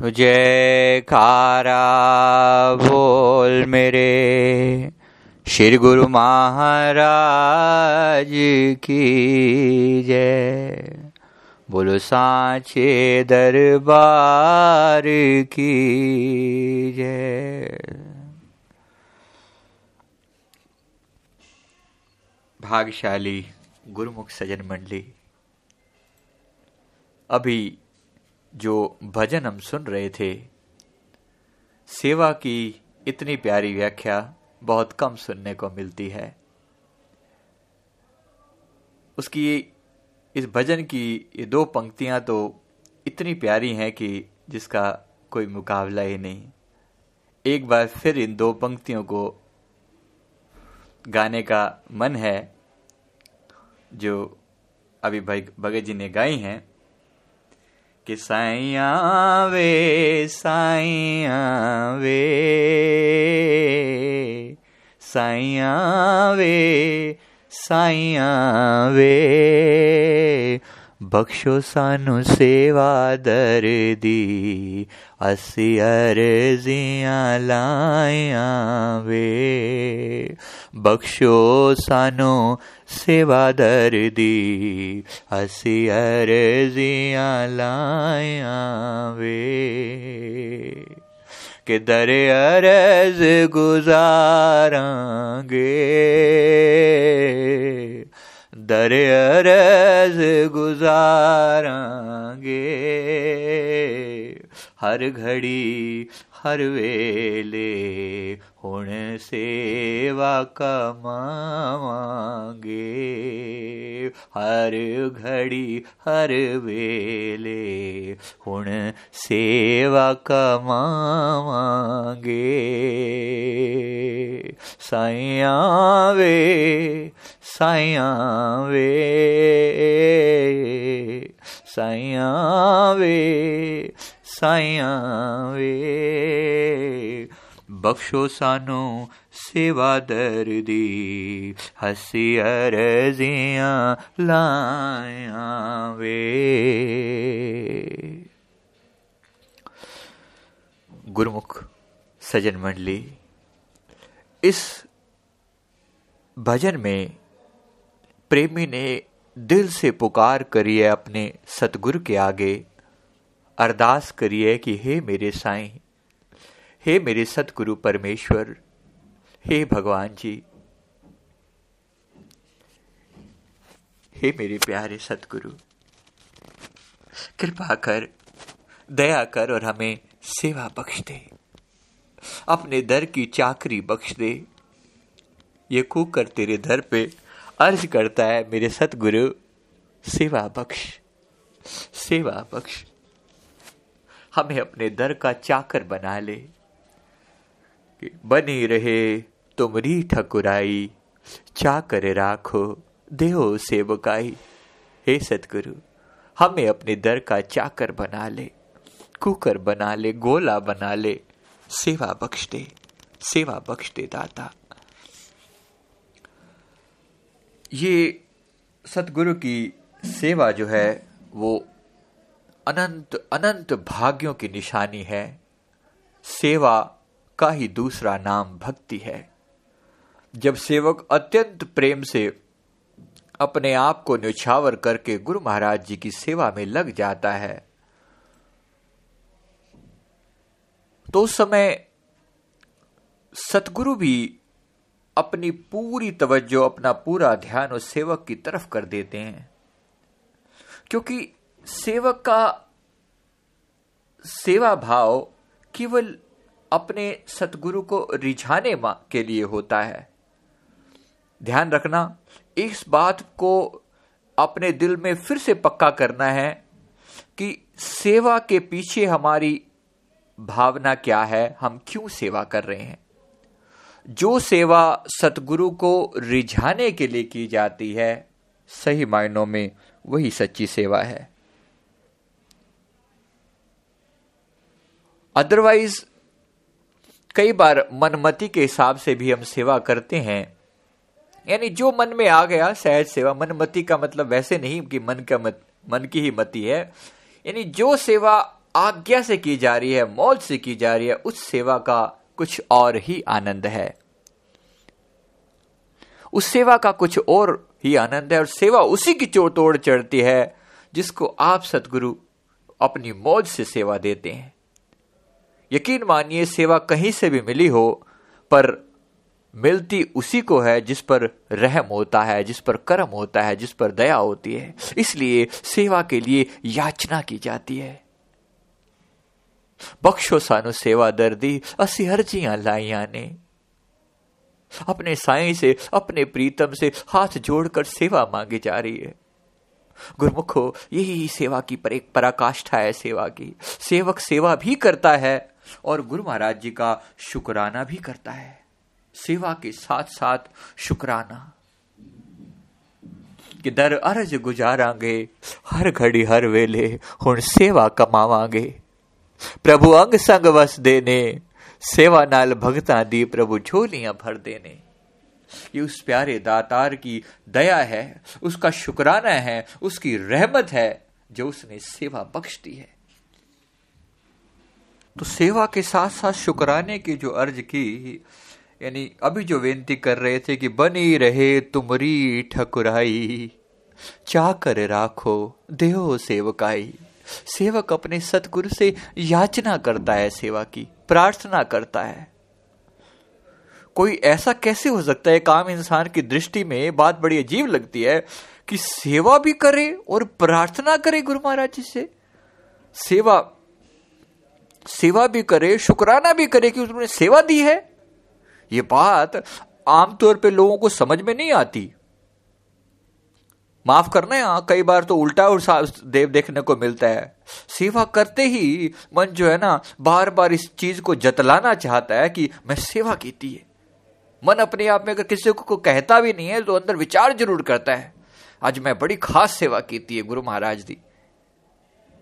जयकारा बोल मेरे। श्री गुरु महाराज की जय। बोलो सांचे दरबार की जय। भागशाली गुरुमुख सजन मंडली, अभी जो भजन हम सुन रहे थे, सेवा की इतनी प्यारी व्याख्या बहुत कम सुनने को मिलती है। उसकी इस भजन की ये दो पंक्तियाँ तो इतनी प्यारी हैं कि जिसका कोई मुकाबला ही नहीं। एक बार फिर इन दो पंक्तियों को गाने का मन है, जो अभी भगत जी ने गाई हैं कि साइया वे साइया वे साइया वे साइया वे बख्शो सानू सेवा दर्दी, असी अर्जियाँ लाया वे। बख्शो सानू सेवा दर्दी, असी अर्जियाँ लाया वे। के दर अरज गुजारांगे दर अरज गुजारांगे। हर घड़ी हर वेले हुण सेवा कमावांगे। हर घड़ी, हर वेले हुण सेवा कमावांगे। साइया वे साइया वे साइया वे वे बख्शो सानू, सेवा दर दर्दी। हसी अरजियाँ लाया वे। गुरुमुख, सजन मंडली, इस भजन में प्रेमी ने दिल से पुकार करिए अपने सतगुरु के आगे, अरदास करिए कि हे मेरे साईं हे मेरे सतगुरु परमेश्वर, हे भगवान जी, हे मेरे प्यारे सतगुरु, कृपा कर, दया कर और हमें सेवा बख्श दे, अपने दर की चाकरी बख्श दे। ये कूक कर तेरे दर पे अर्ज़ करता है, मेरे सतगुरु, सेवा बख्श सेवा बख्श। हमें अपने दर का चाकर बना ले। बनी रहे, तुमरी ठकुराई। चाकर राखो, देहो सेवकाई। हे सतगुरु, हमें अपने दर का चाकर बना ले, कुकर बना ले, गोला बना ले, सेवा बख्श दे, सेवा बख्श दे दाता। ये सतगुरु की सेवा जो है, वो अनंत अनंत भाग्यों की निशानी है। सेवा का ही दूसरा नाम भक्ति है। जब सेवक अत्यंत प्रेम से अपने आप को न्यौछावर करके गुरु महाराज जी की सेवा में लग जाता है तो उस समय सतगुरु भी अपनी पूरी तवज्जो, अपना पूरा ध्यान उस सेवक की तरफ़ कर देते हैं। क्योंकि सेवक का सेवा भाव केवल अपने सतगुरु को रिझाने के लिए होता है। ध्यान रखना, इस बात को अपने दिल में फिर से पक्का करना है कि सेवा के पीछे हमारी भावना क्या है, हम क्यों सेवा कर रहे हैं। जो सेवा सतगुरु को रिझाने के लिए की जाती है, सही मायनों में वही सच्ची सेवा है। अदरवाइज़ कई बार मनमति के हिसाब से भी हम सेवा करते हैं। यानी जो मन में आ गया, सहज सेवा, मनमति का मतलब वैसे नहीं कि मन का मत, मन की ही मति है। यानी जो सेवा आज्ञा से की जा रही है मौज से की जा रही है, उस सेवा का कुछ और ही आनंद है। उस सेवा का कुछ और ही आनंद है और सेवा उसी की चोर तोड़ चढ़ती है जिसको आप सतगुरु अपनी मौज से सेवा देते हैं। यकीन मानिए, सेवा कहीं से भी मिली हो, पर मिलती उसी को है जिस पर रहम होता है, जिस पर कर्म होता है, जिस पर दया होती है। इसलिए सेवा के लिए याचना की जाती है। बख्शो सानु सेवा दर्दी, असी हरजियाँ लाइया ने। अपने साई से, अपने प्रीतम से हाथ जोड़कर सेवा मांगी जा रही है। गुरमुखो, यही सेवा की पर एक पराकाष्ठा है सेवा की। सेवक सेवा भी करता है और गुरु महाराज जी का शुक्राना भी करता है। सेवा के साथ साथ शुक्राना। कि दर अरज गुजारांगे, हर घड़ी हर वेले हूँ सेवा कमावांगे। प्रभु अंग संग वस देने, सेवा नाल भगता दी प्रभु झोलियाँ भर देने। ये उस प्यारे दातार की दया है, उसका शुक्राना है, उसकी रहमत है, जो उसने सेवा बख्श दी है। तो सेवा के साथ साथ शुक्राने की जो अर्ज़ की, यानी अभी जो बेनती कर रहे थे कि बनी रहे तुमरी ठकुराई, चाकर राखो, देहो सेवकाई। सेवक अपने सतगुरु से याचना करता है सेवा की, प्रार्थना करता है। कोई ऐसा कैसे हो सकता है? काम इंसान की दृष्टि में बात बड़ी अजीब लगती है कि सेवा भी करे और प्रार्थना करे गुरु महाराज जी से। सेवा सेवा भी करे, शुक्राना भी करे कि उसने सेवा दी है। ये बात आमतौर पे लोगों को समझ में नहीं आती। माफ़ करना है कई बार तो उल्टा और देव देखने को मिलता है। सेवा करते ही मन जो है ना बार बार इस चीज़ को जतलाना चाहता है कि मैं सेवा की है। मन अपने आप में अगर किसी को कहता भी नहीं है तो अंदर विचार ज़रूर करता है। आज मैं बड़ी खास सेवा की है गुरु महाराज दी।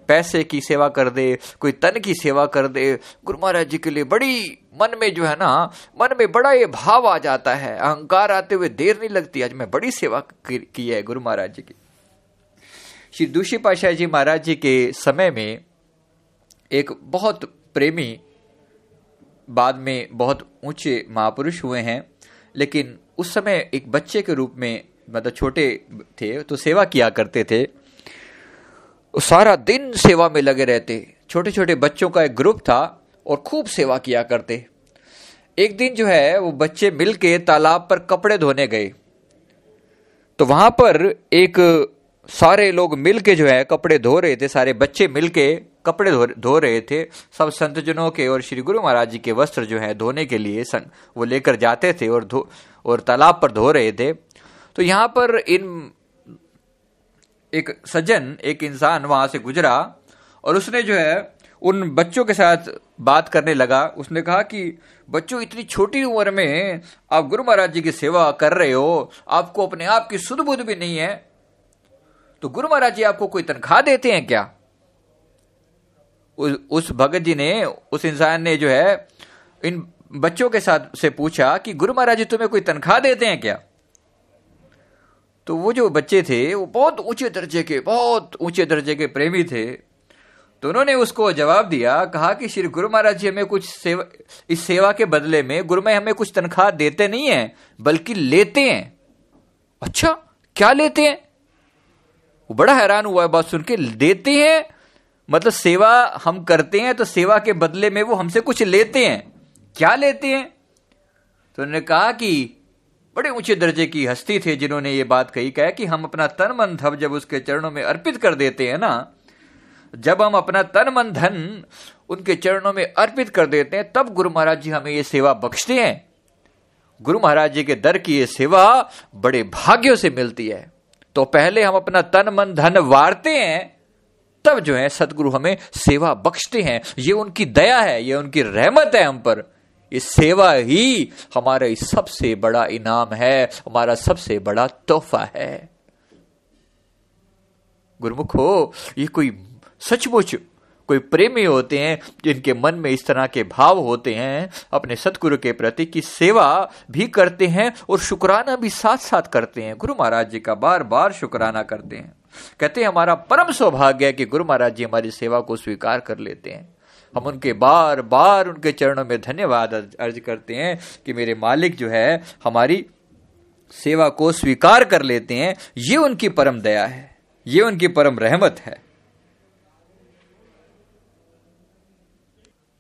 पैसे की सेवा कर दे, कोई तन की सेवा कर दे, गुरु महाराज जी के लिए बड़ी मन में जो है ना, मन में बड़ा ये भाव आ जाता है। अहंकार आते हुए देर नहीं लगती। आज मैं बड़ी सेवा की है गुरु महाराज जी की। श्री दूषी पाशाह जी महाराज जी के समय में एक बहुत प्रेमी, बाद में बहुत ऊँचे महापुरुष हुए हैं, लेकिन उस समय एक बच्चे के रूप में मतलब छोटे थे तो सेवा किया करते थे। सारा दिन सेवा में लगे रहते। छोटे छोटे बच्चों का एक ग्रुप था और खूब सेवा किया करते। एक दिन जो है वो बच्चे मिलके तालाब पर कपड़े धोने गए। तो वहाँ पर एक सारे लोग मिलके जो है कपड़े धो रहे थे। सारे बच्चे मिलके कपड़े धो, धो रहे थे। सब संतजनों के और श्री गुरु महाराज जी के वस्त्र जो है धोने के लिए संग वो लेकर जाते थे और धो और तालाब पर धो रहे थे। तो यहाँ पर इन एक सज्जन, एक इंसान वहाँ से गुजरा और उसने जो है उन बच्चों के साथ बात करने लगा। उसने कहा कि, बच्चों, इतनी छोटी उम्र में आप गुरु महाराज जी की सेवा कर रहे हो, आपको अपने आप की सुध भी नहीं है। तो गुरु महाराज जी आपको कोई तनख्वाह देते हैं क्या? उस भगत जी ने, उस इंसान ने जो है इन बच्चों के साथ से पूछा कि, गुरु महाराज जी, तुम्हें कोई तनख्वाह देते हैं क्या? तो वो जो बच्चे थे, वो बहुत ऊँचे दर्जे के, बहुत ऊँचे दर्जे के प्रेमी थे। तो उन्होंने उसको जवाब दिया, कहा कि श्री गुरु महाराज जी हमें कुछ सेवा, इस सेवा के बदले में गुरु में हमें कुछ तनख्वाह देते नहीं है, बल्कि लेते हैं। अच्छा क्या लेते हैं? वो बड़ा हैरान हुआ है बात सुन के देते हैं? मतलब सेवा हम करते हैं तो सेवा के बदले में वो हमसे कुछ लेते हैं। क्या लेते हैं? तो उन्होंने कहा कि बड़े ऊँचे दर्जे की हस्ती थे जिन्होंने ये बात कही, कहा कि हम अपना तन मन धन जब उसके चरणों में अर्पित कर देते हैं ना, जब हम अपना तन मन धन उनके चरणों में अर्पित कर देते हैं, तब गुरु महाराज जी हमें ये सेवा बख्शते हैं। गुरु महाराज जी के दर की ये सेवा बड़े भाग्यों से मिलती है। तो पहले हम अपना तन मन धन वारते हैं, तब जो है सतगुरु हमें सेवा बख्शते हैं। ये उनकी दया है, ये उनकी रहमत है हम पर। इस सेवा ही हमारा सबसे बड़ा इनाम है, हमारा सबसे बड़ा तोहफा है। गुरुमुख हो ये कोई सचमुच कोई प्रेमी होते हैं, जिनके मन में इस तरह के भाव होते हैं, अपने सतगुरु के प्रति की सेवा भी करते हैं और शुक्राना भी साथ साथ करते हैं। गुरु महाराज जी का बार बार शुक्राना करते हैं। कहते हैं, हमारा परम सौभाग्य है कि गुरु महाराज जी हमारी सेवा को स्वीकार कर लेते हैं। हम उनके बार बार उनके चरणों में धन्यवाद अर्ज़ करते हैं कि मेरे मालिक जो है, हमारी सेवा को स्वीकार कर लेते हैं। ये उनकी परम दया है। ये उनकी परम रहमत है।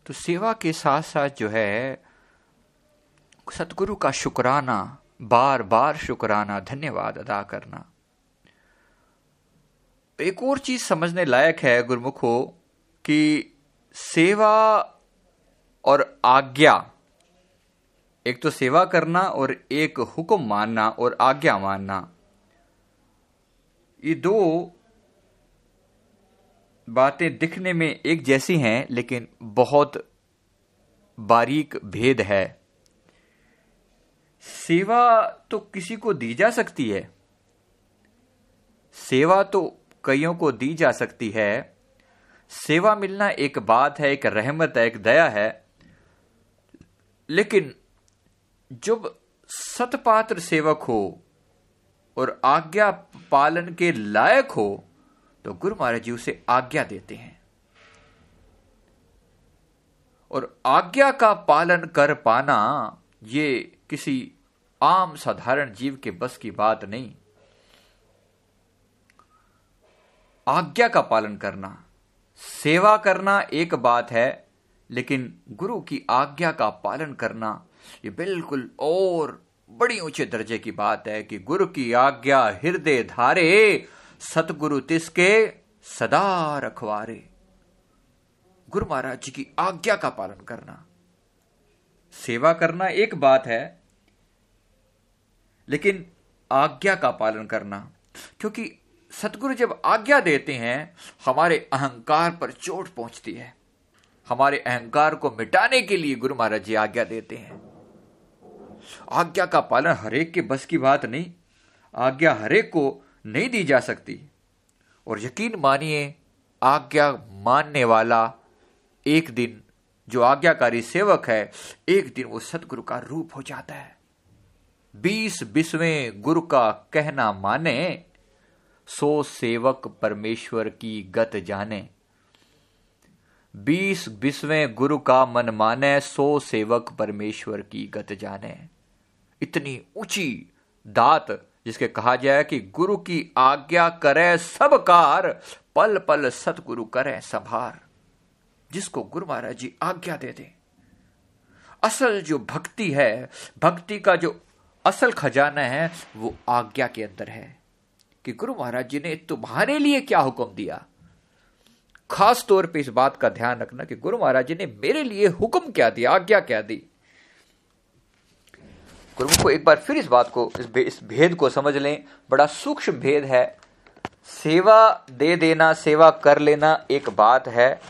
तो सेवा के साथ साथ जो है, सतगुरु का शुक्राना बार बार शुक्राना, धन्यवाद अदा करना। एक और चीज़ समझने लायक है, गुरुमुखो, कि सेवा और आज्ञा, एक तो सेवा करना और एक हुक्म मानना और आज्ञा मानना, ये दो बातें दिखने में एक जैसी हैं, लेकिन बहुत बारीक भेद है। सेवा तो किसी को दी जा सकती है। सेवा तो कईयों को दी जा सकती है। सेवा मिलना एक बात है, एक रहमत है, एक दया है। लेकिन जब सतपात्र सेवक हो और आज्ञा पालन के लायक हो तो गुरु महाराज जी उसे आज्ञा देते हैं। और आज्ञा का पालन कर पाना, ये किसी आम साधारण जीव के बस की बात नहीं। आज्ञा का पालन करना सेवा करना एक बात है, लेकिन गुरु की आज्ञा का पालन करना ये बिल्कुल और बड़ी ऊँचे दर्जे की बात है कि गुरु की आज्ञा हृदय धारे, सतगुरु तिसके सदा रखवारे। गुरु महाराज जी की आज्ञा का पालन करना। सेवा करना एक बात है, लेकिन आज्ञा का पालन करना, क्योंकि सतगुरु जब आज्ञा देते हैं, हमारे अहंकार पर चोट पहुँचती है। हमारे अहंकार को मिटाने के लिए गुरु महाराज जी आज्ञा देते हैं। आज्ञा का पालन हरेक के बस की बात नहीं, आज्ञा हरेक को नहीं दी जा सकती। और यकीन मानिए, आज्ञा मानने वाला एक दिन जो आज्ञाकारी सेवक है, एक दिन वो सतगुरु का रूप हो जाता है। बीस बिस्वें गुरु का कहना माने सो सेवक परमेश्वर की गत जाने। बीस बीसवें गुरु का मन माने, सो सेवक परमेश्वर की गत जाने। इतनी ऊँची दात जिसके कहा जाए कि गुरु की आज्ञा करे सब कार पल पल सतगुरु करे संभार। जिसको गुरु महाराज जी आज्ञा दे दे। असल जो भक्ति है, भक्ति का जो असल खजाना है, वो आज्ञा के अंदर है। कि गुरु महाराज जी ने तुम्हारे लिए क्या हुक्म दिया? खास तौर पे इस बात का ध्यान रखना कि गुरु महाराज जी ने मेरे लिए हुक्म क्या दिया आज्ञा क्या दी? गुरु को एक बार फिर इस बात को इस, भे, इस भेद को समझ लें। बड़ा सूक्ष्म भेद है। सेवा दे देना सेवा कर लेना एक बात है।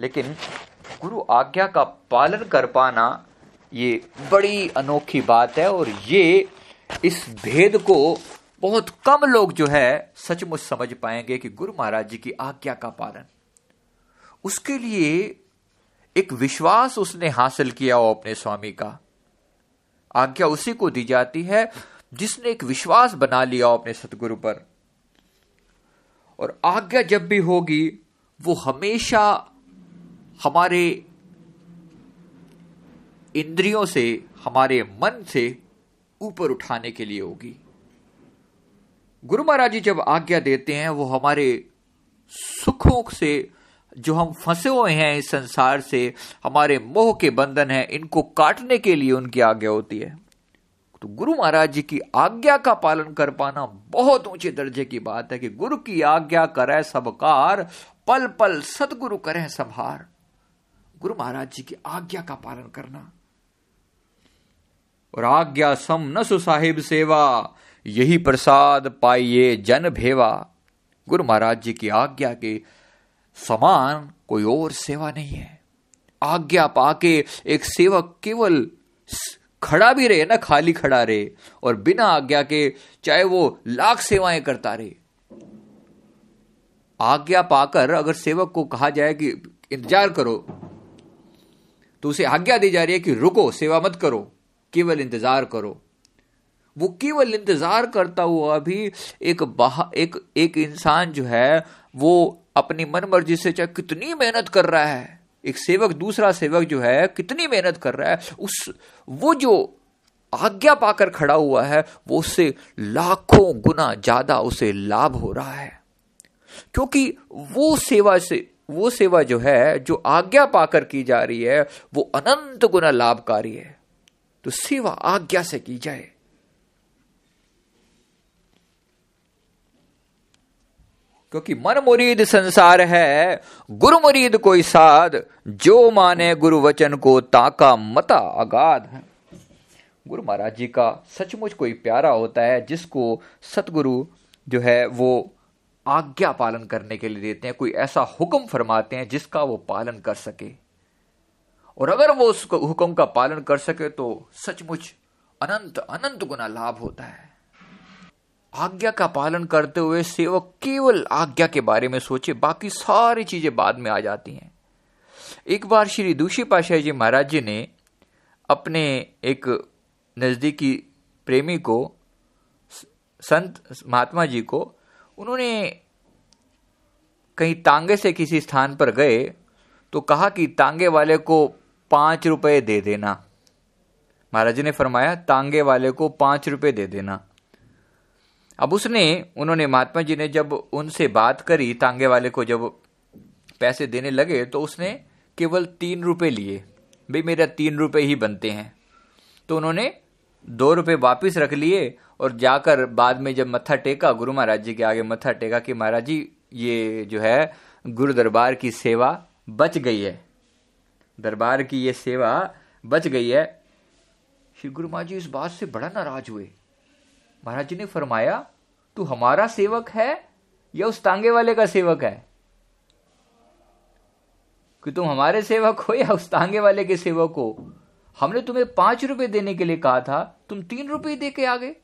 लेकिन गुरु आज्ञा का पालन कर पाना ये बड़ी अनोखी बात है और ये इस भेद को बहुत कम लोग जो है सचमुच समझ पाएँगे कि गुरु महाराज जी की आज्ञा का पालन। उसके लिए एक विश्वास उसने हासिल किया हो अपने स्वामी का। आज्ञा उसी को दी जाती है जिसने एक विश्वास बना लिया हो अपने सतगुरु पर। और आज्ञा जब भी होगी, वो हमेशा हमारे इंद्रियों से, हमारे मन से ऊपर उठाने के लिए होगी। गुरु महाराज जी जब आज्ञा देते हैं, वो हमारे सुखों से, जो हम फंसे हुए हैं इस संसार से, हमारे मोह के बंधन हैं, इनको काटने के लिए उनकी आज्ञा होती है। तो गुरु महाराज जी की आज्ञा का पालन कर पाना बहुत ऊँचे दर्जे की बात है कि गुरु की आज्ञा करे सबकार पल पल सतगुरु करें संभार गुरु महाराज जी की आज्ञा का पालन करना। और आज्ञा सम न सुसाहिब सेवा, यही प्रसाद पाइये जन भेवा। गुरु महाराज जी की आज्ञा के समान कोई और सेवा नहीं है। आज्ञा पाके एक सेवक केवल खड़ा भी रहे, ना खाली खड़ा रहे, और बिना आज्ञा के चाहे वो लाख सेवाएँ करता रहे। आज्ञा पाकर अगर सेवक को कहा जाए कि इंतज़ार करो तो उसे आज्ञा दी जा रही है कि रुको, सेवा मत करो। केवल इंतज़ार करो। वो केवल इंतज़ार करता हुआ भी एक बाह, एक एक इंसान जो है, वो अपनी मन मर्ज़ी से चाहे कितनी मेहनत कर रहा है, एक सेवक, दूसरा सेवक जो है, कितनी मेहनत कर रहा है, उस, वो जो आज्ञा पाकर खड़ा हुआ है, वो उससे लाखों गुना ज़्यादा उसे लाभ हो रहा है। क्योंकि वो सेवा से, वो सेवा जो है, जो आज्ञा पाकर की जा रही है, वो अनंत गुना लाभकारी है। तो सेवा आज्ञा से की जाए। क्योंकि मन मुरीद संसार है, गुरु मुरीद कोई साध, जो माने गुरु वचन को ताका मता अगाध है। गुरु महाराज जी का सचमुच कोई प्यारा होता है, जिसको सतगुरु जो है वो आज्ञा पालन करने के लिए देते हैं, कोई ऐसा हुक्म फरमाते हैं जिसका वो पालन कर सके। और अगर वो उस हुक्म का पालन कर सके तो सचमुच अनंत अनंत गुना लाभ होता है। आज्ञा का पालन करते हुए सेवक केवल आज्ञा के बारे में सोचे, बाकी सारी चीज़ें बाद में आ जाती हैं। एक बार श्री दूषी पाशाह जी महाराज जी ने अपने एक नजदीकी प्रेमी को, संत महात्मा जी को, उन्होंने कहीं तांगे से किसी स्थान पर गए तो कहा कि तांगे वाले को पाँच रुपए दे देना। महाराज ने फरमाया, तांगे वाले को पाँच रुपए दे देना। अब उसने, उन्होंने महात्मा जी ने जब उनसे बात करी, तांगे वाले को जब पैसे देने लगे तो उसने केवल तीन रुपए लिए। भाई, मेरा तीन रुपए ही बनते हैं। तो उन्होंने दो रुपए वापिस रख लिए और जाकर बाद में जब मत्था टेका, गुरु महाराज जी के आगे मत्था टेका कि महाराज जी, ये जो है गुरु दरबार की सेवा बच गई है। दरबार की ये सेवा बच गई है। श्री गुरु महाराज जी इस बात से बड़ा नाराज़ हुए। महाराज जी ने फरमाया, तू हमारा सेवक है या उस तांगे वाले का सेवक है? कि तुम हमारे सेवक हो या उस तांगे वाले के सेवक हो? हमने तुम्हें पाँच रुपए देने के लिए कहा था। तुम तीन रुपए दे के आ गए।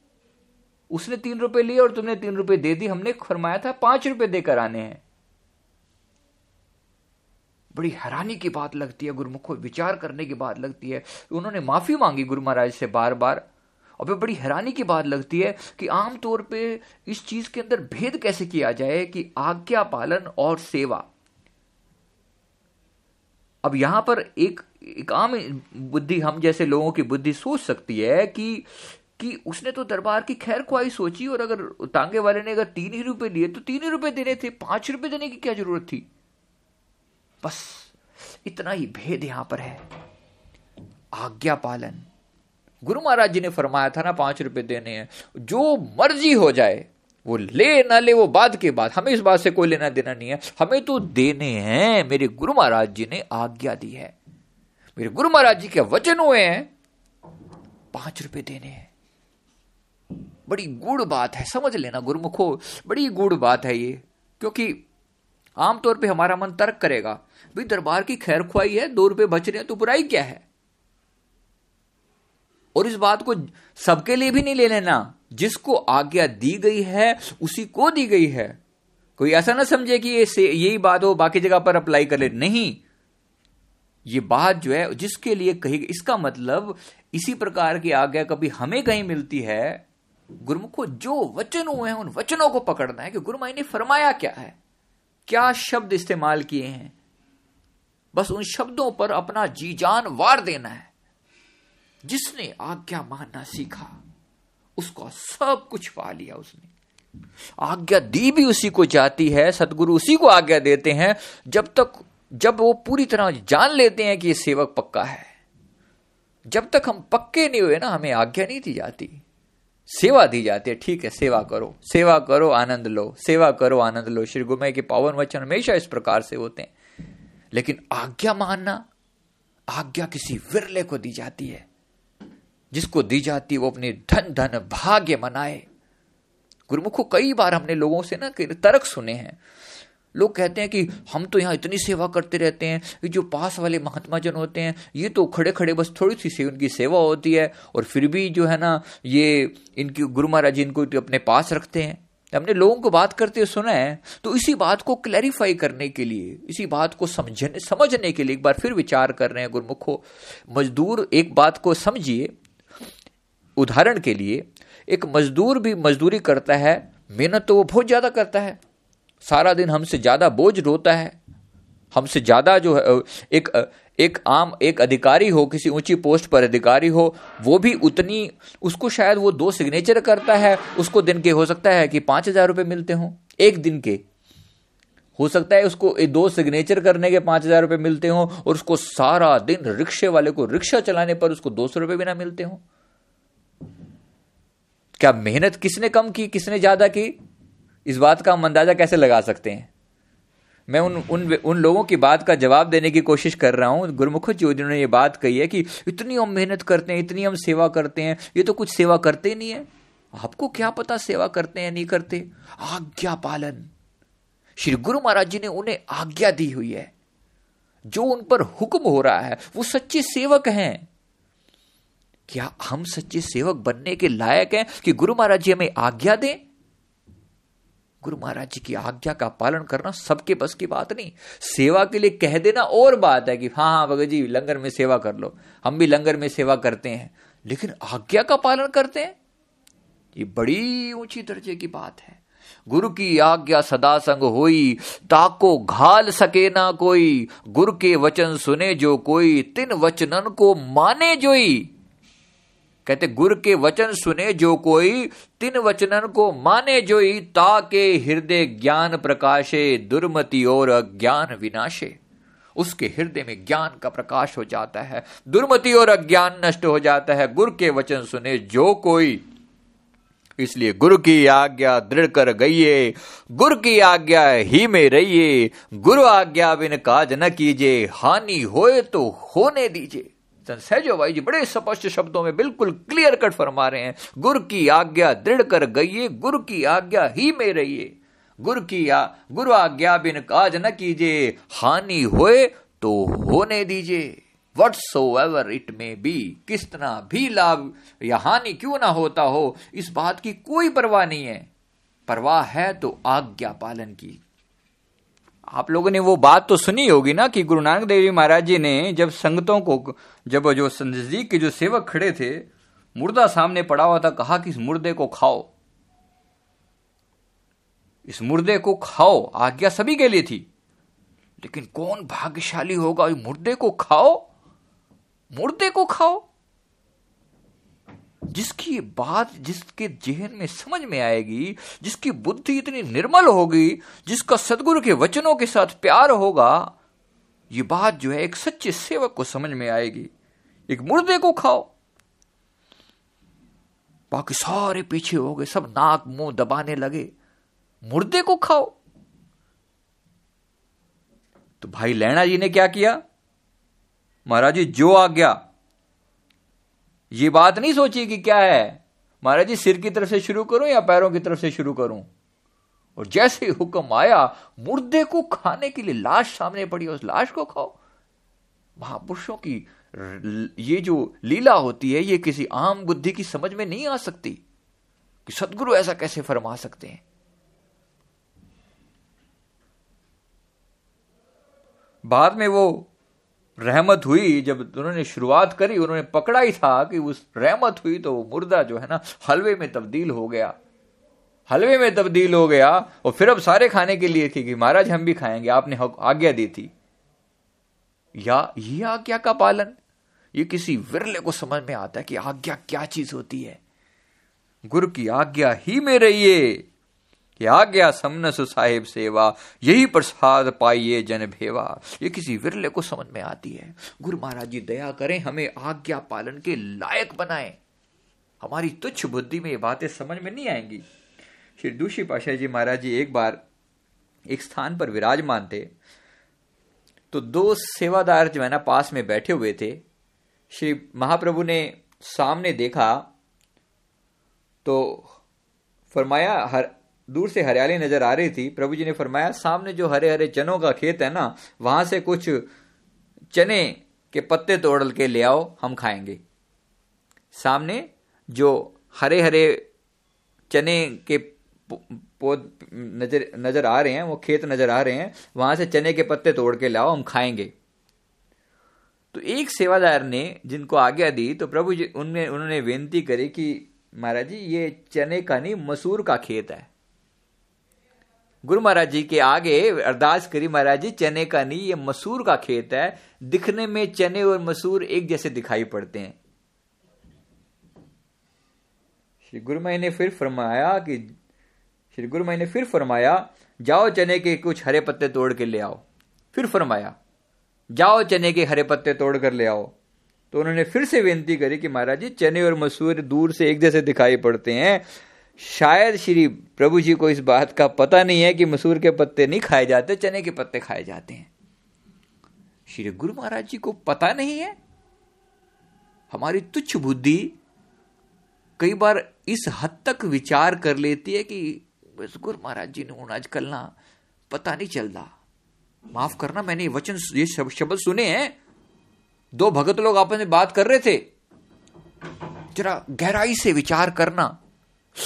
उसने तीन रुपए लिए और तुमने तीन रुपए दे दी। हमने फरमाया था, पाँच रुपए देकर आने हैं। बड़ी हैरानी की बात लगती है, गुरुमुख को विचार करने की बात लगती है उन्होंने माफ़ी मांगी गुरु महाराज से बार बार और बड़ी हैरानी की बात लगती है कि आमतौर पे इस चीज़ के अंदर भेद कैसे किया जाए कि आज्ञा पालन और सेवा। अब यहाँ पर एक एक आम बुद्धि, हम जैसे लोगों की बुद्धि सोच सकती है कि कि उसने तो दरबार की खैर ख्वाही सोची और अगर तांगे वाले ने अगर तीन ही रुपए लिए तो तीन ही रुपए देने थे, पाँच रुपए देने की क्या ज़रूरत थी? बस इतना ही भेद यहाँ पर है। आज्ञा पालन। गुरु महाराज जी ने फरमाया था ना, पाँच रुपए देने हैं। जो मर्ज़ी हो जाए, वो ले ना ले, वो बाद के बाद। हमें इस बात से कोई लेना देना नहीं है। हमें तो देने हैं। मेरे गुरु महाराज जी ने आज्ञा दी है। मेरे गुरु महाराज जी के वचन हुए हैं। पाँच रुपए देने हैं। बड़ी गुड़ बात है। समझ लेना गुरुमुखो, बड़ी गुड़ बात है ये। क्योंकि आमतौर पे हमारा मन तर्क करेगा, भाई दरबार की खैर खुआई है, दो रुपए बच रहे हैं तो बुराई क्या है? और इस बात को सबके लिए भी नहीं ले लेना। जिसको आज्ञा दी गई है, उसी को दी गई है। कोई ऐसा ना समझे कि ये यही बात हो, बाकी जगह पर अप्लाई कर ले। नहीं। ये बात जो है, जिसके लिए कही, इसका मतलब इसी प्रकार की आज्ञा कभी हमें कहीं मिलती है, गुरुमुख को जो वचन हुए हैं, उन वचनों को पकड़ना है कि गुरुमाई ने फरमाया क्या है। क्या शब्द इस्तेमाल किए हैं? बस उन शब्दों पर अपना जी जान वार देना है। जिसने आज्ञा मानना सीखा, उसको सब कुछ पा लिया उसने। आज्ञा दी भी उसी को जाती है, सदगुरु उसी को आज्ञा देते हैं, जब तक, जब वो पूरी तरह जान लेते हैं कि ये सेवक पक्का है। जब तक हम पक्के नहीं हुए ना, हमें आज्ञा नहीं दी जाती। सेवा दी जाती है। ठीक है, सेवा करो। सेवा करो, आनंद लो। सेवा करो, आनंद लो। श्री गुमे के पावन वचन हमेशा इस प्रकार से होते हैं। लेकिन आज्ञा मानना, आज्ञा किसी विरले को दी जाती है। जिसको दी जाती है, वो अपने धन धन, भाग्य मनाए। गुरुमुखो, कई बार हमने लोगों से ना तर्क सुने हैं। लोग कहते हैं कि हम तो यहाँ इतनी सेवा करते रहते हैं कि जो पास वाले महात्मा जन होते हैं, ये तो खड़े खड़े बस थोड़ी सी से उनकी सेवा होती है और फिर भी जो है ना, ये इनकी गुरु महाराज इनको तो अपने पास रखते हैं। हमने लोगों को बात करते हुए सुना है तो इसी बात को क्लैरिफाई करने के लिए, इसी बात को समझने समझने के लिए एक बार फिर विचार कर रहे हैं गुरुमुखो, मजदूर एक बात को समझिए। उदाहरण के लिए, एक मजदूर भी मजदूरी करता है, मेहनत तो वो बहुत ज़्यादा करता है। सारा दिन हमसे ज़्यादा बोझ रोता है। हमसे ज़्यादा जो है, एक एक आम, एक अधिकारी हो, किसी ऊँची पोस्ट पर अधिकारी हो, वो भी उतनी, उसको शायद वो दो सिग्नेचर करता है, उसको दिन के हो सकता है कि पाँच हज़ार रुपये मिलते हो, एक दिन के। हो सकता है उसको दो सिग्नेचर करने के पाँच हज़ार रुपए मिलते हो, और उसको सारा दिन रिक्शे वाले को रिक्शा चलाने पर उसको दो सौ रुपए भी ना मिलते हो। क्या मेहनत किसने कम की, किसने ज़्यादा की? इस बात का हम अंदाज़ा कैसे लगा सकते हैं? मैं उन उन उन लोगों की बात का जवाब देने की कोशिश कर रहा हूँ। गुरमुख जी, जिन्होंने ये बात कही है कि इतनी हम मेहनत करते हैं, इतनी हम सेवा करते हैं, ये तो कुछ सेवा करते नहीं है। आपको क्या पता सेवा करते हैं, नहीं करते? आज्ञा पालन। श्री गुरु महाराज जी ने उन्हें आज्ञा दी हुई है। जो उन पर हुक्म हो रहा है, वो सच्चे सेवक हैं। क्या हम सच्चे सेवक बनने के लायक हैं कि गुरु महाराज जी हमें आज्ञा दें? गुरु महाराज जी की आज्ञा का पालन करना सबके बस की बात नहीं। सेवा के लिए कह देना और बात है कि हाँ हाँ भगत जी, लंगर में सेवा कर लो। हम भी लंगर में सेवा करते हैं। लेकिन आज्ञा का पालन करते हैं? ये बड़ी ऊँची दर्जे की बात है। गुरु की आज्ञा सदा संग होई, ताको घाल सके ना कोई। गुरु के वचन सुने जो कोई, तिन वचनन को माने जोई। कहते, गुरु के वचन सुने जो कोई, तीन वचनन को माने जोई, ताके हृदय ज्ञान प्रकाशे, दुर्मति और अज्ञान विनाशे। उसके हृदय में ज्ञान का प्रकाश हो जाता है, दुर्मति और अज्ञान नष्ट हो जाता है, गुरु के वचन सुने जो कोई। इसलिए गुरु की आज्ञा दृढ़ कर गईये गुरु की आज्ञा ही में रहिए, गुरु आज्ञा बिन काज न कीजिए, हानि होए तो होने दीजिए। सहजो भाई जी बड़े स्पष्ट शब्दों में बिल्कुल क्लियर कट फरमा रहे हैं। गुरु की आज्ञा दृढ़ कर गई गुरु की आज्ञा ही में रहिए। गुरु की आ, गुरु आज्ञा बिन काज न कीजिए। हानि होए तो होने दीजिए। Whatsoever it may be तरह भी लाभ या हानि क्यों ना होता हो इस बात की कोई परवाह नहीं है। परवाह है तो आज्ञा पालन की आप लोगों ने वो बात तो सुनी होगी ना कि गुरु नानक देव जी महाराज जी ने जब संगतों को जब जो नज़दीक के जो सेवक खड़े थे, मुर्दा सामने पड़ा हुआ था, कहा कि इस मुर्दे को खाओ। इस मुर्दे को खाओ, आज्ञा सभी के लिए थी। लेकिन कौन भाग्यशाली होगा मुर्दे को खाओ? मुर्दे को खाओ। जिसकी बात जिसके जहन में समझ में आएगी, जिसकी बुद्धि इतनी निर्मल होगी, जिसका सदगुरु के वचनों के साथ प्यार होगा, ये बात जो है एक सच्चे सेवक को समझ में आएगी। एक मुर्दे को खाओ। बाकी सारे पीछे हो गए, सब नाक मुँह दबाने लगे। मुर्दे को खाओ। तो भाई लैणा जी ने क्या किया? महाराज जी, जो आ गया ये बात नहीं सोची कि क्या है। महाराज जी, सिर की तरफ़ से शुरू करूँ या पैरों की तरफ़ से शुरू करूँ? और जैसे ही हुक्म आया, मुर्दे को खाने के लिए लाश सामने पड़ी, उस लाश को खाओ। महापुरुषों की ये जो लीला होती है, ये किसी आम बुद्धि की समझ में नहीं आ सकती कि सदगुरु ऐसा कैसे फरमा सकते हैं। बाद में वो रहमत हुई जब उन्होंने शुरुआत करी, उन्होंने पकड़ा ही था कि उस रहमत हुई तो वो मुर्दा जो है ना, हलवे में तब्दील हो गया। हलवे में तब्दील हो गया और फिर अब सारे खाने के लिए थी कि महाराज हम भी खाएँगे, आपने आज्ञा दी थी। या ये आज्ञा का पालन? ये किसी विरले को समझ में आता है कि आज्ञा क्या चीज़ होती है। गुरु की आज्ञा ही में रहिए कि आ गया समनस साहिब सेवा, यही प्रसाद पाइए जन भेवा। ये किसी विरले को समझ में आती है। गुरु महाराज जी, दया करें, हमें आज्ञा पालन के लायक बनाएँ। हमारी तुच्छ बुद्धि में ये बातें समझ में नहीं आएँगी। श्री दूषी पाशाह जी महाराज जी एक बार एक स्थान पर विराजमान थे। तो दो सेवादार जो है ना, पास में बैठे हुए थे। श्री महाप्रभु ने सामने देखा तो फरमाया, हर दूर से हरियाली नज़र आ रही थी, प्रभु जी ने फरमाया, सामने जो हरे हरे चनों का खेत है ना, वहाँ से कुछ चने के पत्ते तोड़ के ले आओ, हम खाएँगे। सामने जो हरे हरे चने के पौध नज़र नज़र आ रहे हैं, वो खेत नज़र आ रहे हैं, वहाँ से चने के पत्ते तोड़ के लाओ, हम खाएँगे। तो एक सेवादार ने जिनको आज्ञा दी तो प्रभु जी उनने उन्होंने बेनती करी कि महाराज जी, ये चने का नहीं, मसूर का खेत है। गुरु महाराज जी के आगे अरदास करी, महाराज जी, चने का नहीं ये मसूर का खेत है। दिखने में चने और मसूर एक जैसे दिखाई पड़ते हैं। श्री गुरु माई ने फिर फरमाया कि, श्री गुरु माई ने फिर फरमाया, जाओ चने के कुछ हरे पत्ते तोड़ के ले आओ। फिर फरमाया, जाओ चने के हरे पत्ते तोड़ कर ले आओ। तो उन्होंने फिर से विनती करी कि महाराज जी, चने और मसूर दूर से एक जैसे दिखाई पड़ते हैं। शायद श्री प्रभु जी को इस बात का पता नहीं है कि मसूर के पत्ते नहीं खाए जाते, चने के पत्ते खाए जाते हैं। श्री गुरु महाराज जी को पता नहीं है। हमारी तुच्छ बुद्धि कई बार इस हद तक विचार कर लेती है कि बस गुरु महाराज जी ने आजकल ना पता नहीं चल रहा माफ़ करना, मैंने ये वचन, ये शब्द सुने हैं। दो भगत लोग आपस में बात कर रहे थे। जरा गहराई से विचार करना।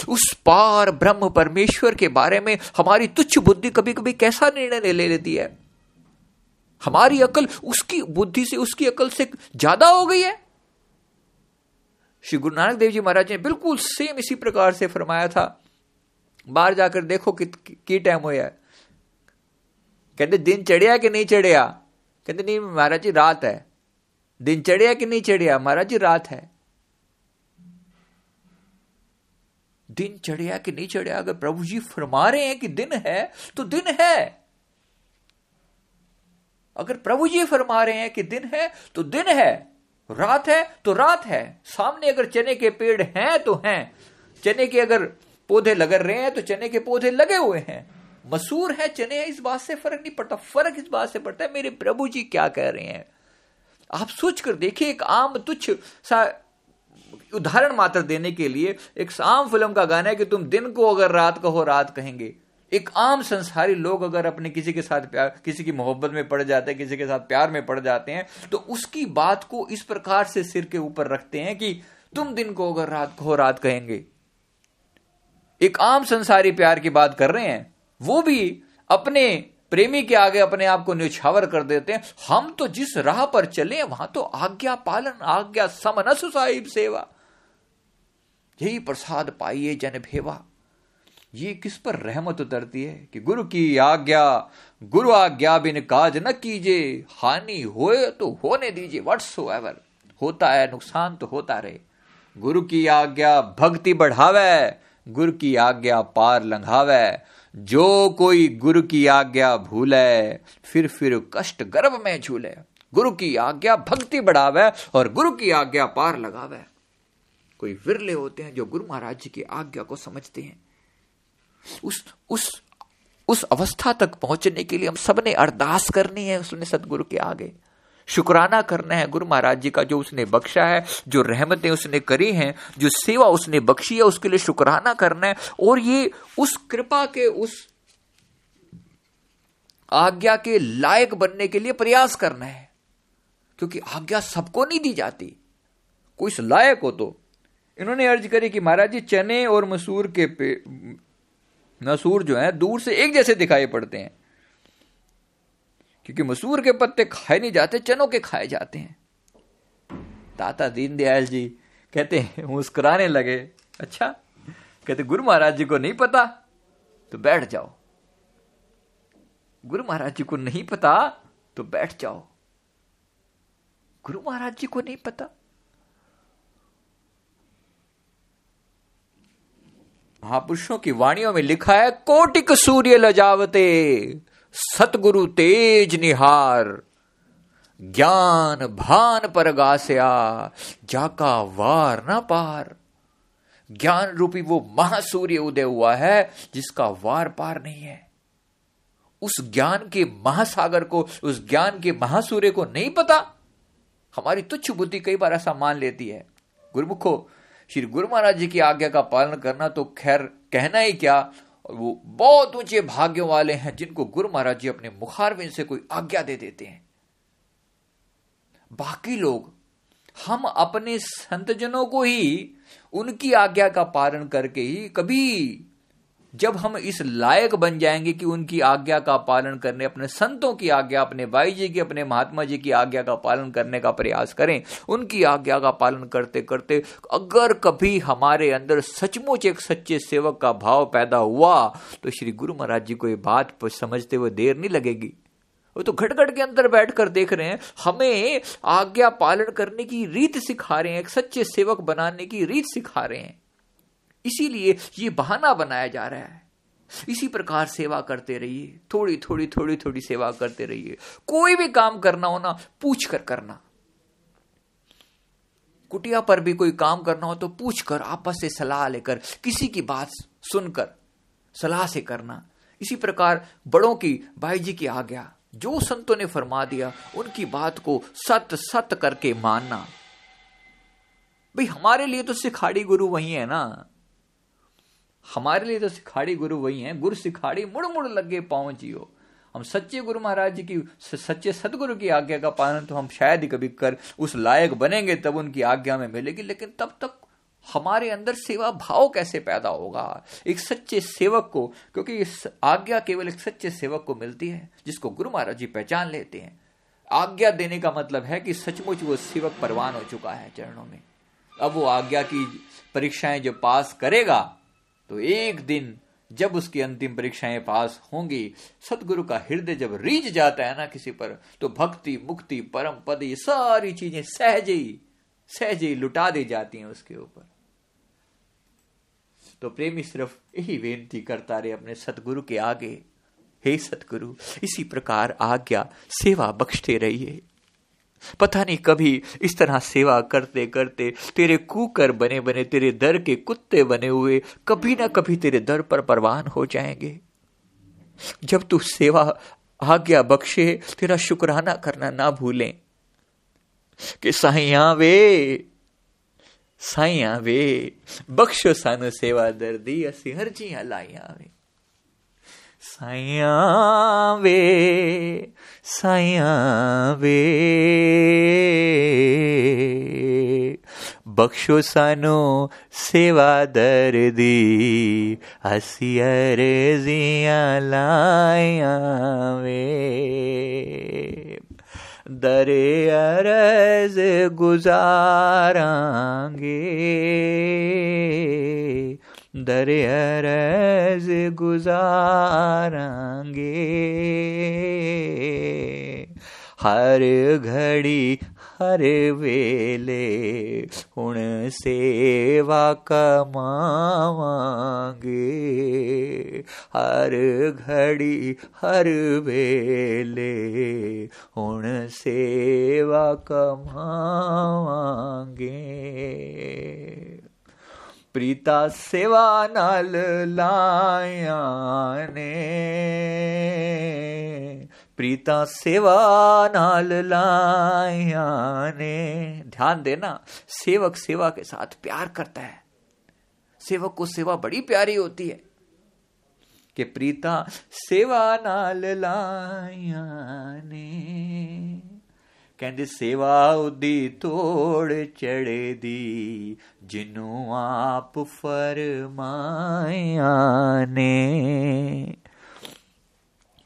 उस पार ब्रह्म परमेश्वर के बारे में हमारी तुच्छ बुद्धि कभी कभी कैसा निर्णय ले लेती है? हमारी अकल उसकी बुद्धि से उसकी अकल से ज़्यादा हो गई है। श्री गुरु नानक देव जी महाराज ने बिल्कुल सेम इसी प्रकार से फरमाया था। बाहर जाकर देखो कि, की टाइम होया कहते दिन चढ़िया कि नहीं चढ़िया? कहते नहीं महाराज जी रात है। दिन चढ़िया कि नहीं चढ़िया? महाराज जी रात है। दिन चढ़िया कि नहीं चढ़िया? अगर प्रभु जी फरमा रहे हैं कि दिन है तो दिन है। अगर प्रभु जी फरमा रहे हैं कि दिन है तो दिन है। रात है तो रात है। सामने अगर चने के पेड़ हैं तो हैं। चने के अगर पौधे लग रहे हैं तो चने के पौधे लगे हुए हैं। मसूर है, चने है, इस बात से फ़र्क नहीं पड़ता। फ़र्क इस बात से पड़ता है, मेरे प्रभु जी क्या कह रहे हैं? आप सोच कर देखिए, एक आम तुच्छ सा उदाहरण मात्र देने के लिए एक आम फ़िल्म का गाना है कि तुम दिन को अगर रात कहो, रात कहेंगे। एक आम संसारी लोग अगर अपने किसी के साथ प्यार, किसी की मोहब्बत में पड़ जाते हैं, किसी के साथ प्यार में पड़ जाते हैं तो उसकी बात को इस प्रकार से सिर के ऊपर रखते हैं कि तुम दिन को अगर रात कहो, रात कहेंगे। एक आम संसारी प्यार की बात कर रहे हैं। वो भी अपने प्रेमी के आगे अपने आप को न्यौछावर कर देते हैं। हम तो जिस राह पर चले, वहाँ तो आज्ञा पालन, आज्ञा समनस साहिब सेवा। यही प्रसाद पाइए जन भेवा। ये किस पर रहमत उतरती है कि गुरु की आज्ञा, गुरु आज्ञा बिन काज न कीजिए। हानि होए तो होने दीजिए वट्स एवर होता है नुकसान तो होता रहे। गुरु की आज्ञा भक्ति बढ़ावे, गुरु की आज्ञा पार लंघावे। जो कोई गुरु की आज्ञा भूले, फिर फिर कष्ट गर्भ में झूले। गुरु की आज्ञा भक्ति बढ़ावे और गुरु की आज्ञा पार लगावे। कोई विरले होते हैं जो गुरु महाराज जी की आज्ञा को समझते हैं। उस उस उस अवस्था तक पहुँचने के लिए हम सबने अरदास करनी है उसने सदगुरु के आगे। शुक्राना करना है गुरु महाराज जी का, जो उसने बख्शा है, जो रहमतें उसने करी हैं, जो सेवा उसने बख्शी है, उसके लिए शुक्राना करना है। और ये उस कृपा के, उस आज्ञा के लायक बनने के लिए प्रयास करना है। क्योंकि आज्ञा सबको नहीं दी जाती। कोई लायक हो तो। इन्होंने अर्ज़ करी कि महाराज जी, चने और मसूर के पे, मसूर जो है, दूर से एक जैसे दिखाई पड़ते हैं। क्योंकि मसूर के पत्ते खाए नहीं जाते, चनों के खाए जाते हैं। ताता दीनदयाल जी कहते हैं, मुस्कुराने लगे अच्छा कहते गुरु महाराज जी को नहीं पता तो बैठ जाओ। गुरु महाराज जी को नहीं पता तो बैठ जाओ। गुरु महाराज जी को नहीं पता। महापुरुषों की वाणियों में लिखा है, कोटिक सूर्य लजावते। सतगुरु तेज निहार, ज्ञान भान पर गास्या, जाका वार ना पार। ज्ञान रूपी वो महासूर्य उदय हुआ है, जिसका वार पार नहीं है। उस ज्ञान के महासागर को, उस ज्ञान के महासूर्य को नहीं पता। हमारी तुच्छ बुद्धि कई बार ऐसा मान लेती है। गुरुमुखो, श्री गुरु महाराज जी की आज्ञा का पालन करना तो खैर कहना ही क्या? और वो बहुत ऊँचे भाग्यों वाले हैं जिनको गुरु महाराज जी अपने मुखारविन से कोई आज्ञा दे देते हैं। बाकी लोग, हम अपने संतजनों को ही उनकी आज्ञा का पालन करके ही कभी जब हम इस लायक बन जाएँगे कि उनकी आज्ञा का पालन करने, अपने संतों की आज्ञा, अपने भाई जी की, अपने महात्मा जी की आज्ञा का पालन करने का प्रयास करें, उनकी आज्ञा का पालन करते करते अगर कभी हमारे अंदर सचमुच एक सच्चे सेवक का भाव पैदा हुआ तो श्री गुरु महाराज जी को ये बात समझते हुए देर नहीं लगेगी। वो तो घट घट के अंदर बैठकर देख रहे हैं, हमें आज्ञा पालन करने की रीत सिखा रहे हैं, एक सच्चे सेवक बनाने की रीत सिखा रहे हैं। इसीलिए ये बहाना बनाया जा रहा है। इसी प्रकार सेवा करते रहिए। थोड़ी थोड़ी थोड़ी थोड़ी सेवा करते रहिए। कोई भी काम करना हो ना पूछ कर करना। कुटिया पर भी कोई काम करना हो तो पूछ कर आपस से सलाह लेकर, किसी की बात सुनकर, सलाह से करना। इसी प्रकार बड़ों की, भाई जी की आज्ञा। जो संतों ने फरमा दिया, उनकी बात को सत सत करके मानना। भाई, हमारे लिए तो सिखाड़ी गुरु वही है ना। हमारे लिए तो सिखाड़ी गुरु वही है। गुरु सिखाड़ी मुड़ मुड़ लगे पाओ जियो। हम सच्चे गुरु महाराज जी की सच्चे सदगुरु की आज्ञा का पालन तो हम शायद ही कभी कर, उस लायक बनेंगे तब उनकी आज्ञा में मिलेगी, लेकिन तब तक हमारे अंदर सेवा भाव कैसे पैदा होगा? एक सच्चे सेवक को, क्योंकि इस आज्ञा केवल एक सच्चे सेवक को मिलती है, जिसको गुरु महाराज जी पहचान लेते हैं। आज्ञा देने का मतलब है कि सचमुच वो सेवक परवान हो चुका है चरणों में। अब वो आज्ञा की परीक्षाएँ जो पास करेगा तो एक दिन जब उसकी अंतिम परीक्षाएँ पास होंगी, सदगुरु का हृदय जब रीझ जाता है ना किसी पर तो भक्ति, मुक्ति, परम पद, ये सारी चीज़ें सहज ही सहज ही लुटा दी जाती हैं उसके ऊपर। तो प्रेमी सिर्फ़ यही बेनती करता रहे अपने सतगुरु के आगे, हे सतगुरु इसी प्रकार आज्ञा, सेवा बख्शते रहिए। पता नहीं कभी इस तरह सेवा करते करते तेरे कुकर बने बने, तेरे दर के कुत्ते बने हुए कभी ना कभी तेरे दर पर परवान हो जाएँगे। जब तू सेवा, आज्ञा बख्शे, तेरा शुक्राना करना ना भूलें। कि साइया वे साइया वे बख्शो सानू सेवा दर्दी, असी हर जिया लाइया वे साइया वे साइया वे बख्शो सानो सेवा दर्दी, हसी जिया लाया वे दरे अरज गुजारांगे। दरे अरज गुजारांगे। हर घड़ी, हर वेले हुण सेवा कमावांगे। हर घड़ी, हर वेले हुण सेवा कमावांगे। प्रीता सेवा नाल लाया ने प्रीता सेवा नाल लाया ने ध्यान देना, सेवक सेवा के साथ प्यार करता है। सेवक को सेवा बड़ी प्यारी होती है कि प्रीता सेवा नाल लाया ने ਕਹਿੰਦੇ, ਸੇਵਾ ਉਦੀ ਤੋੜ ਚੜੇ ਦੀ ਜਿਨੂੰ ਆਪ ਫਰਮਾਇਆ ਨੇ।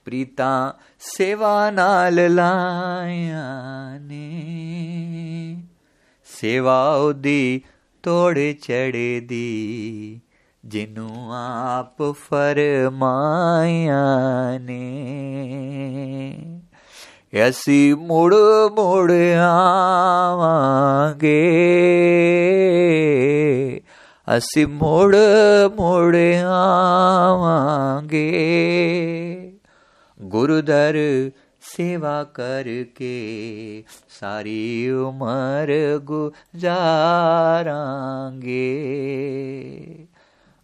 ਪ੍ਰੀਤਾ, ਸੇਵਾ ਨਾਲ ਲਾਇਆ ਨੇ। ਸੇਵਾ ਉਦੀ ਤੋੜ ਚੜੇ ਦੀ ਜਿਨੂੰ ਆਪ ਫਰਮਾਇਆ ਨੇ। ऐसी मुड़ मुड़ आवांगे। असी मुड़ मुड़ आवांगे। गुरुदर सेवा करके सारी उम्र गुजारांगे।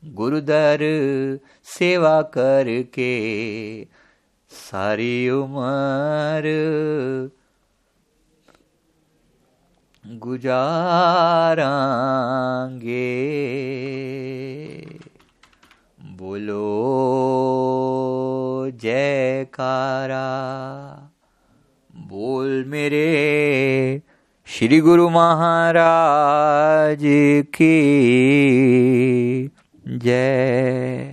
गुरुदर सेवा करके सारी उम्र गुजारांगे। बोलो जयकारा। बोल मेरे श्री गुरु महाराज की जय।